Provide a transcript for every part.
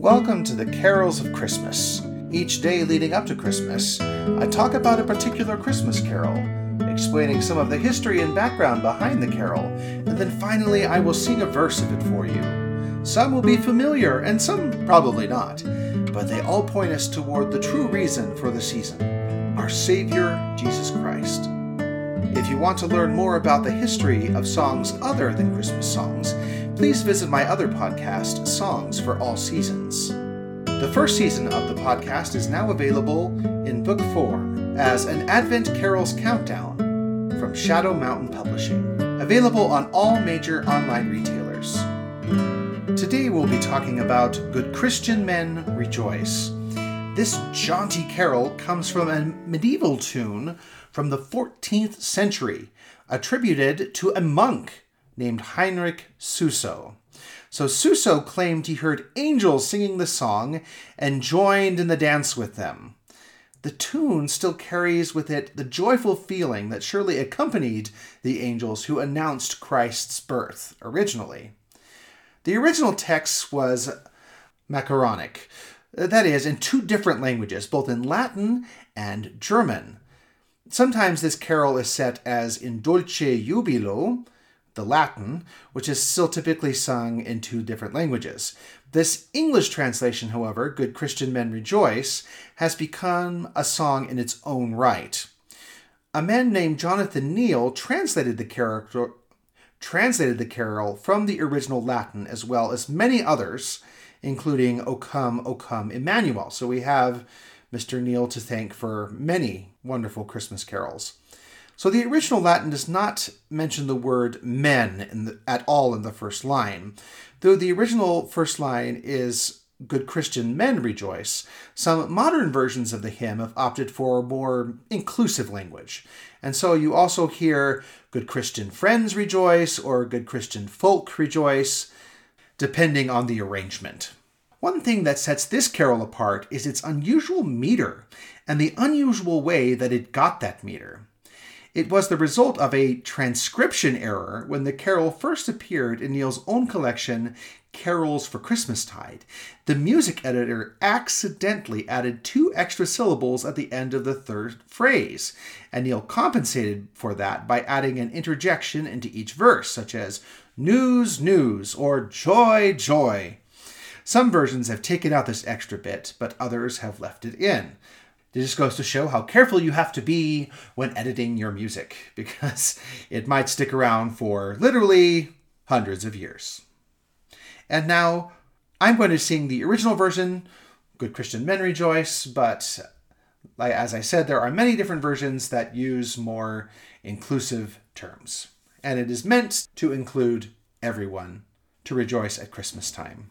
Welcome to the Carols of Christmas. Each day leading up to Christmas, I talk about a particular Christmas carol, explaining some of the history and background behind the carol, and then finally I will sing a verse of it for you. Some will be familiar, and some probably not, but they all point us toward the true reason for the season our Savior, Jesus Christ. If you want to learn more about the history of songs other than Christmas songs, please visit my other podcast, Songs for All Seasons. The first season of the podcast is now available in book form as an Advent Carols Countdown from Shadow Mountain Publishing, available on all major online retailers. Today we'll be talking about Good Christian Men Rejoice. This jaunty carol comes from a medieval tune from the 14th century, attributed to a monk named Heinrich Suso. So Suso claimed he heard angels singing the song and joined in the dance with them. The tune still carries with it the joyful feeling that surely accompanied the angels who announced Christ's birth originally. The original text was macaronic, that is, in two different languages, both in Latin and German. Sometimes this carol is set as in dulci Jubilo, the Latin, which is still typically sung in two different languages. This English translation, however, Good Christian Men Rejoice, has become a song in its own right. A man named Jonathan Neale translated the character translated the carol from the original Latin as well as many others, including O come, O come, Emmanuel. So we have Mr. Neale to thank for many wonderful Christmas carols. So the original Latin does not mention the word men the, at all in the first line. Though the original first line is Good Christian men rejoice, some modern versions of the hymn have opted for more inclusive language. And so you also hear Good Christian friends rejoice or Good Christian folk rejoice, depending on the arrangement. One thing that sets this carol apart is its unusual meter and the unusual way that it got that meter. It was the result of a transcription error when the carol first appeared in Neale's own collection, Carols for Christmastide. The music editor accidentally added two extra syllables at the end of the third phrase, and Neale compensated for that by adding an interjection into each verse, such as news, news, or joy, joy. Some versions have taken out this extra bit, but others have left it in. This just goes to show how careful you have to be when editing your music, because it might stick around for literally hundreds of years. And now I'm going to sing the original version, Good Christian Men Rejoice, but as I said, there are many different versions that use more inclusive terms. And it is meant to include everyone to rejoice at Christmas time.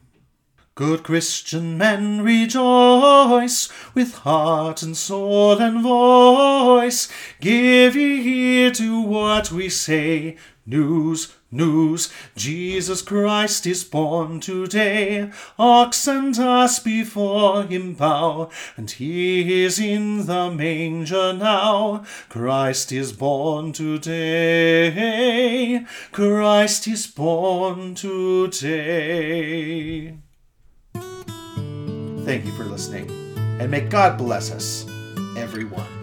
Good Christian men rejoice with heart and soul and voice. Give ye ear to what we say. News, news, Jesus Christ is born today. Ox and ass before him bow, and he is in the manger now. Christ is born today. Christ is born today. Thank you for listening, and may God bless us, everyone.